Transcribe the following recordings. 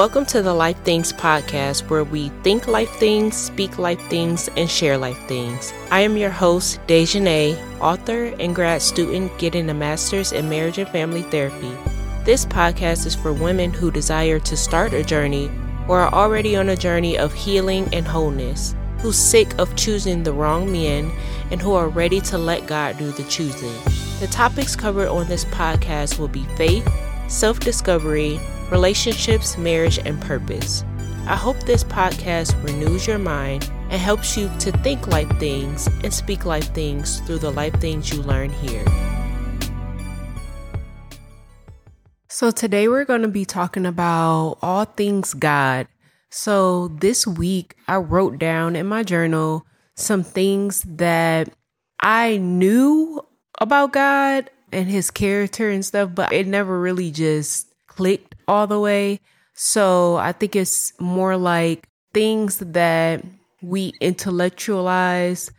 Welcome to the Life Things podcast, where we think life things, speak life things, and share life things. I am your host, Dejanay, author and grad student getting a master's in marriage and family therapy. This podcast is for women who desire to start a journey or are already on a journey of healing and wholeness, who's sick of choosing the wrong men, and who are ready to let God do the choosing. The topics covered on this podcast will be faith, self discovery, relationships, marriage, and purpose. I hope this podcast renews your mind and helps you to think life things and speak life things through the life things you learn here. So, today we're going to be talking about all things God. So, this week I wrote down in my journal some things that I knew about God and his character and stuff, but it never really just clicked all the way. So I think it's more like things that we intellectualize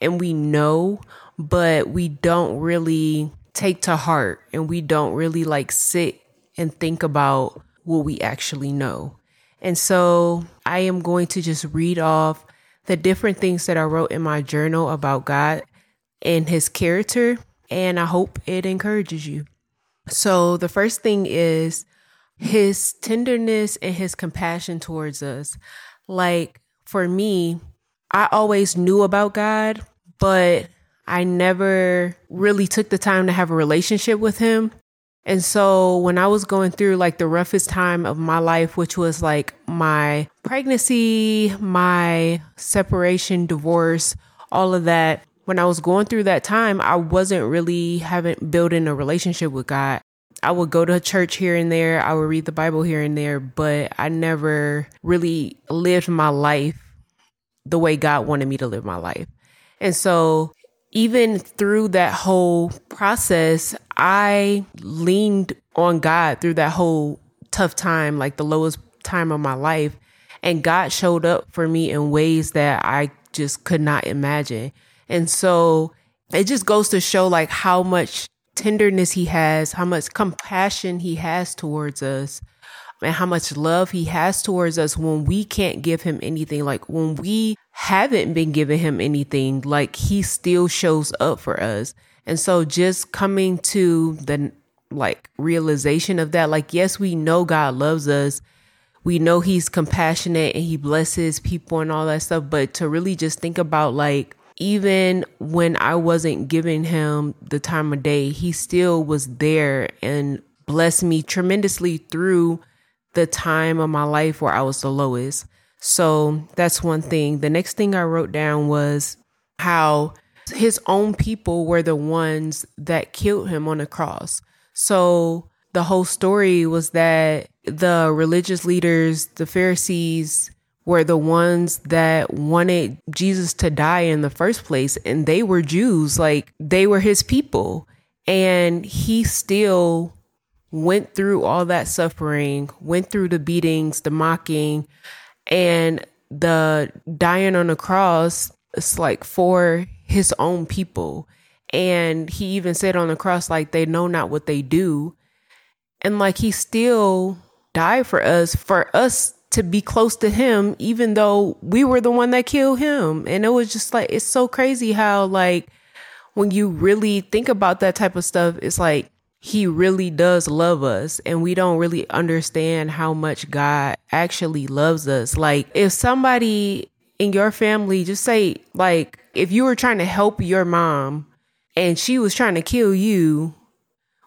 and we know, but we don't really take to heart and we don't really like sit and think about what we actually know. And so I am going to just read off the different things that I wrote in my journal about God and his character, and I hope it encourages you. So the first thing is his tenderness and his compassion towards us. Like for me, I always knew about God, but I never really took the time to have a relationship with him. And so when I was going through like the roughest time of my life, which was like my pregnancy, my separation, divorce, all of that, when I was going through that time, I wasn't really having building a relationship with God. I would go to church here and there. I would read the Bible here and there, but I never really lived my life the way God wanted me to live my life. And so even through that whole process, I leaned on God through that whole tough time, like the lowest time of my life. And God showed up for me in ways that I just could not imagine. And so it just goes to show like how much tenderness he has, how much compassion he has towards us, and how much love he has towards us when we can't give him anything. Like when we haven't been giving him anything, like he still shows up for us. And so just coming to the like realization of that, like, yes, we know God loves us. We know he's compassionate and he blesses people and all that stuff. But to really just think about like, even when I wasn't giving him the time of day, he still was there and blessed me tremendously through the time of my life where I was the lowest. So that's one thing. The next thing I wrote down was how his own people were the ones that killed him on the cross. So the whole story was that the religious leaders, the Pharisees, were the ones that wanted Jesus to die in the first place. And they were Jews, like they were his people. And he still went through all that suffering, went through the beatings, the mocking, and the dying on the cross. It's like for his own people. And he even said on the cross, like, they know not what they do. And like, he still died for us, for us to be close to him, even though we were the one that killed him. And it was just like, it's so crazy how, like, when you really think about that type of stuff, it's like he really does love us. And we don't really understand how much God actually loves us. Like, if somebody in your family, just say, like, if you were trying to help your mom and she was trying to kill you,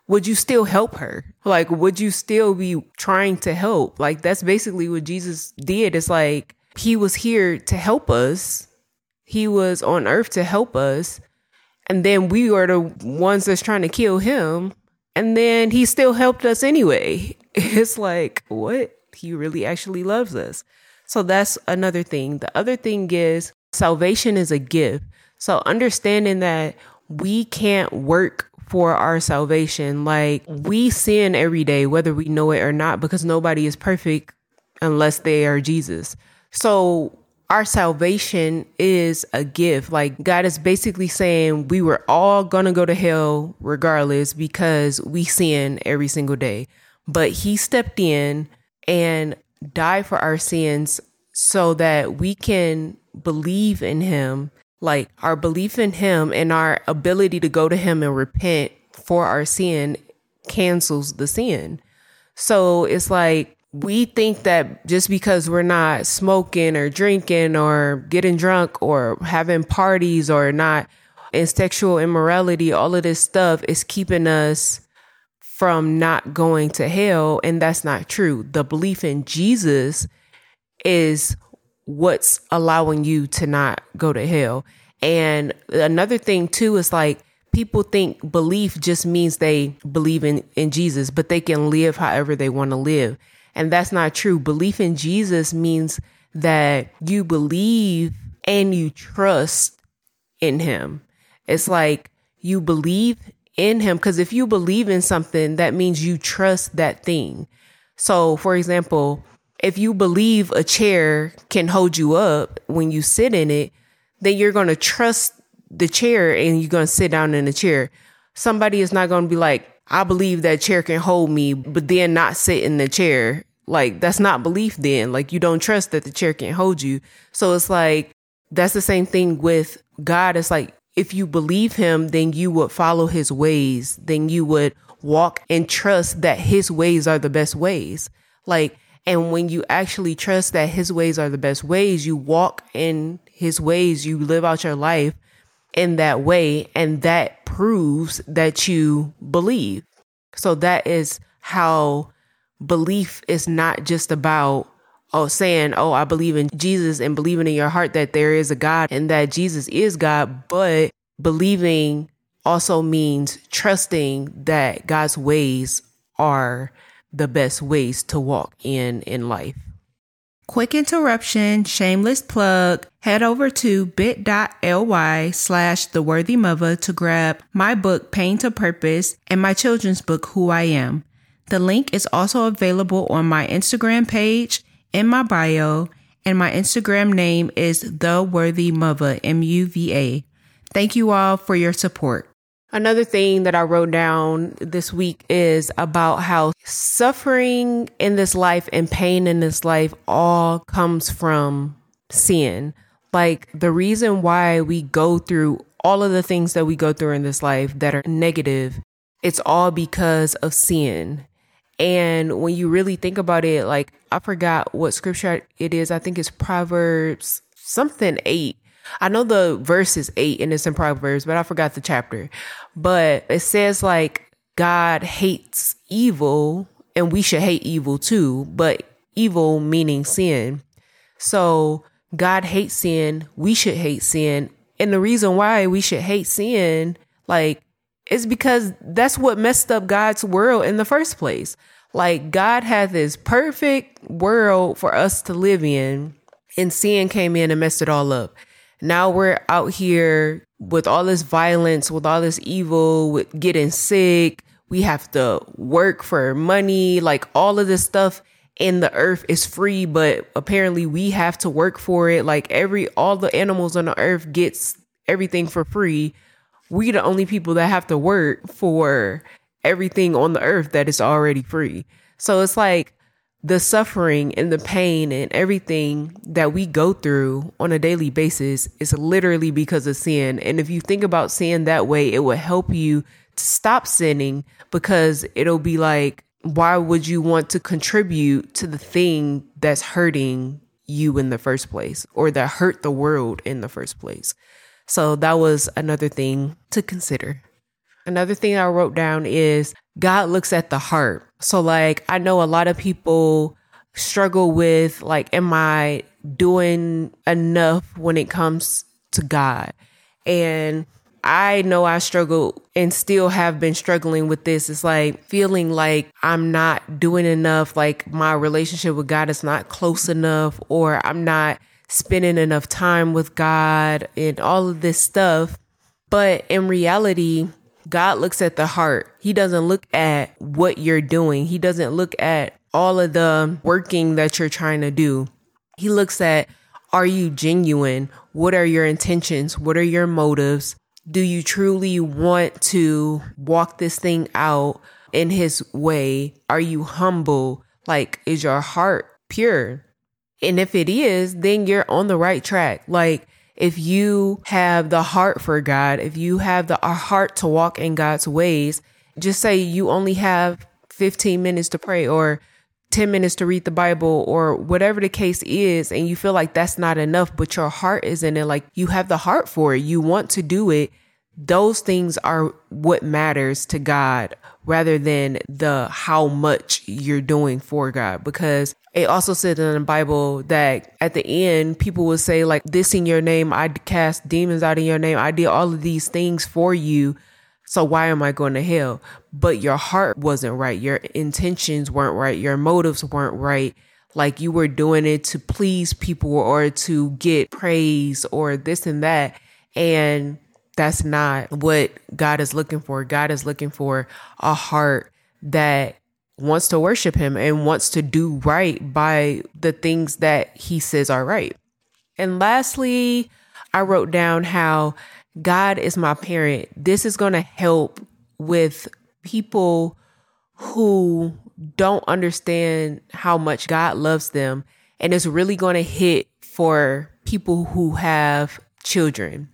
would you still help her? Like, would you still be trying to help? Like, that's basically what Jesus did. It's like he was here to help us, he was on earth to help us. And then we were the ones that's trying to kill him. And then he still helped us anyway. It's like, what? He really actually loves us. So that's another thing. The other thing is salvation is a gift. So understanding that we can't work for our salvation. Like we sin every day, whether we know it or not, because nobody is perfect unless they are Jesus. So our salvation is a gift. Like God is basically saying we were all going to go to hell regardless because we sin every single day. But he stepped in and died for our sins so that we can believe in him. Like our belief in him and our ability to go to him and repent for our sin cancels the sin. So it's like we think that just because we're not smoking or drinking or getting drunk or having parties or not in sexual immorality, all of this stuff is keeping us from not going to hell. And that's not true. The belief in Jesus is what's allowing you to not go to hell. And another thing too is like people think belief just means they believe in, in Jesus, but they can live however they want to live. And that's not true. Belief in Jesus means that you believe and you trust in him. It's like you believe in him because if you believe in something, that means you trust that thing. So, for example, if you believe a chair can hold you up when you sit in it, then you're going to trust the chair and you're going to sit down in the chair. Somebody is not going to be like, I believe that chair can hold me, but then not sit in the chair. Like, that's not belief then. Like, you don't trust that the chair can hold you. So it's like, that's the same thing with God. It's like, if you believe him, then you would follow his ways. Then you would walk and trust that his ways are the best ways. Like, and when you actually trust that his ways are the best ways, you walk in his ways, you live out your life in that way. And that proves that you believe. So that is how belief is not just about oh saying oh i believe in jesus and believing in your heart that there is a god and that jesus is god but believing also means trusting that god's ways are the best ways to walk in in life Quick interruption, shameless plug. Head over to bit.ly slash the worthy muva to grab my book, Pain to Purpose, and my children's book, Who I Am. The link is also available on my Instagram page in my bio, and my Instagram name is The Worthy Muva, M U V A. Thank you all for your support. Another thing that I wrote down this week is about how suffering in this life and pain in this life all comes from sin. Like the reason why we go through all of the things that we go through in this life that are negative, it's all because of sin. And when you really think about it, like I forgot what scripture it is. I think it's Proverbs something eight. I know the verse is eight and it's in Proverbs, but I forgot the chapter. But it says like God hates evil and we should hate evil too, but evil meaning sin. So God hates sin. We should hate sin. And the reason why we should hate sin, like is because that's what messed up God's world in the first place. Like God had this perfect world for us to live in, and sin came in and messed it all up. Now we're out here with all this violence, with all this evil, with getting sick. We have to work for money, like all of this stuff in the earth is free, but apparently we have to work for it. Like every all the animals on the earth gets everything for free we the only people that have to work for everything on the earth that is already free. So it's like the suffering and the pain and everything that we go through on a daily basis is literally because of sin. And if you think about sin that way, it will help you to stop sinning because it'll be like, why would you want to contribute to the thing that's hurting you in the first place or that hurt the world in the first place? So that was another thing to consider. Another thing I wrote down is God looks at the heart. So, like, I know a lot of people struggle with, like, am I doing enough when it comes to God? And I know I struggle and still have been struggling with this. It's like feeling like I'm not doing enough, like my relationship with God is not close enough, or I'm not spending enough time with God and all of this stuff. But in reality, God looks at the heart. He doesn't look at what you're doing. He doesn't look at all of the working that you're trying to do. He looks at are you genuine? What are your intentions? What are your motives? Do you truly want to walk this thing out in His way? Are you humble? Like, is your heart pure? And if it is, then you're on the right track. Like, if you have the heart for God, if you have the heart to walk in God's ways, just say you only have 15 minutes to pray or 10 minutes to read the Bible or whatever the case is, and you feel like that's not enough, but your heart is in it, like you have the heart for it, you want to do it, those things are what matters to God rather than the how much you're doing for God. Because it also said in the Bible that at the end, people will say, like, this in your name, I cast demons out in your name, I did all of these things for you. So why am I going to hell? But your heart wasn't right. Your intentions weren't right. Your motives weren't right. Like you were doing it to please people or to get praise or this and that. And that's not what God is looking for. God is looking for a heart that wants to worship him and wants to do right by the things that he says are right. And lastly, I wrote down how God is my parent. This is going to help with people who don't understand how much God loves them. And it's really going to hit for people who have children.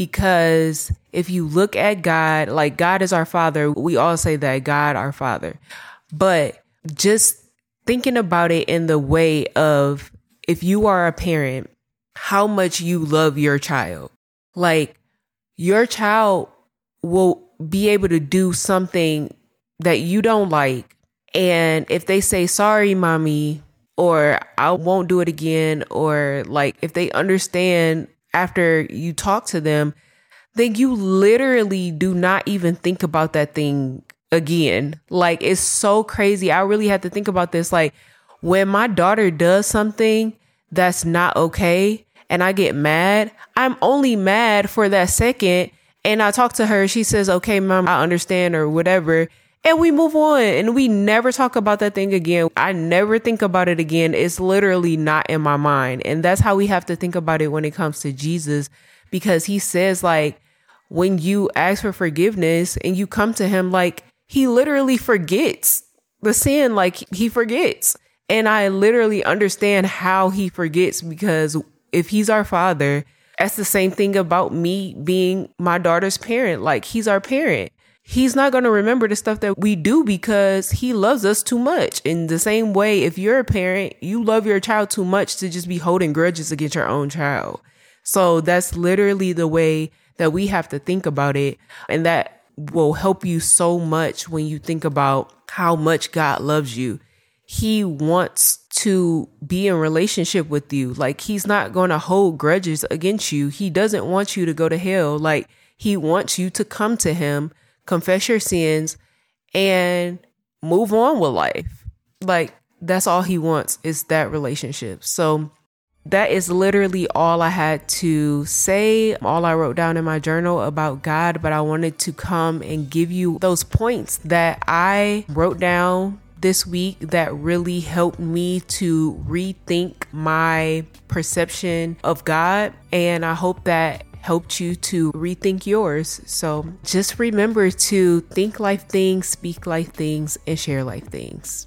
Because if you look at God, like God is our father, we all say that God our father. But just thinking about it in the way of if you are a parent, how much you love your child. Like your child will be able to do something that you don't like. And if they say, sorry, mommy, or I won't do it again, or like if they understand after you talk to them, then you literally do not even think about that thing again. Like it's so crazy. I really had to think about this. Like when my daughter does something that's not okay, and I get mad, I'm only mad for that second. And I talk to her, she says, okay, mom, I understand or whatever. And we move on and we never talk about that thing again. I never think about it again. It's literally not in my mind. And that's how we have to think about it when it comes to Jesus, because he says, like, when you ask for forgiveness and you come to him, like, he literally forgets the sin, like, he forgets. And I literally understand how he forgets because if he's our father, that's the same thing about me being my daughter's parent. Like he's our parent. He's not going to remember the stuff that we do because he loves us too much. In the same way, if you're a parent, you love your child too much to just be holding grudges against your own child. So that's literally the way that we have to think about it. And that will help you so much when you think about how much God loves you he wants to be in relationship with you. Like he's not going to hold grudges against you. He doesn't want you to go to hell. Like he wants you to come to him, confess your sins and move on with life. Like that's all he wants is that relationship. So that is literally all I had to say, all I wrote down in my journal about God, but I wanted to come and give you those points that I wrote down this week that really helped me to rethink my perception of God. And I hope that helped you to rethink yours. So just remember to think life things, speak life things, and share life things.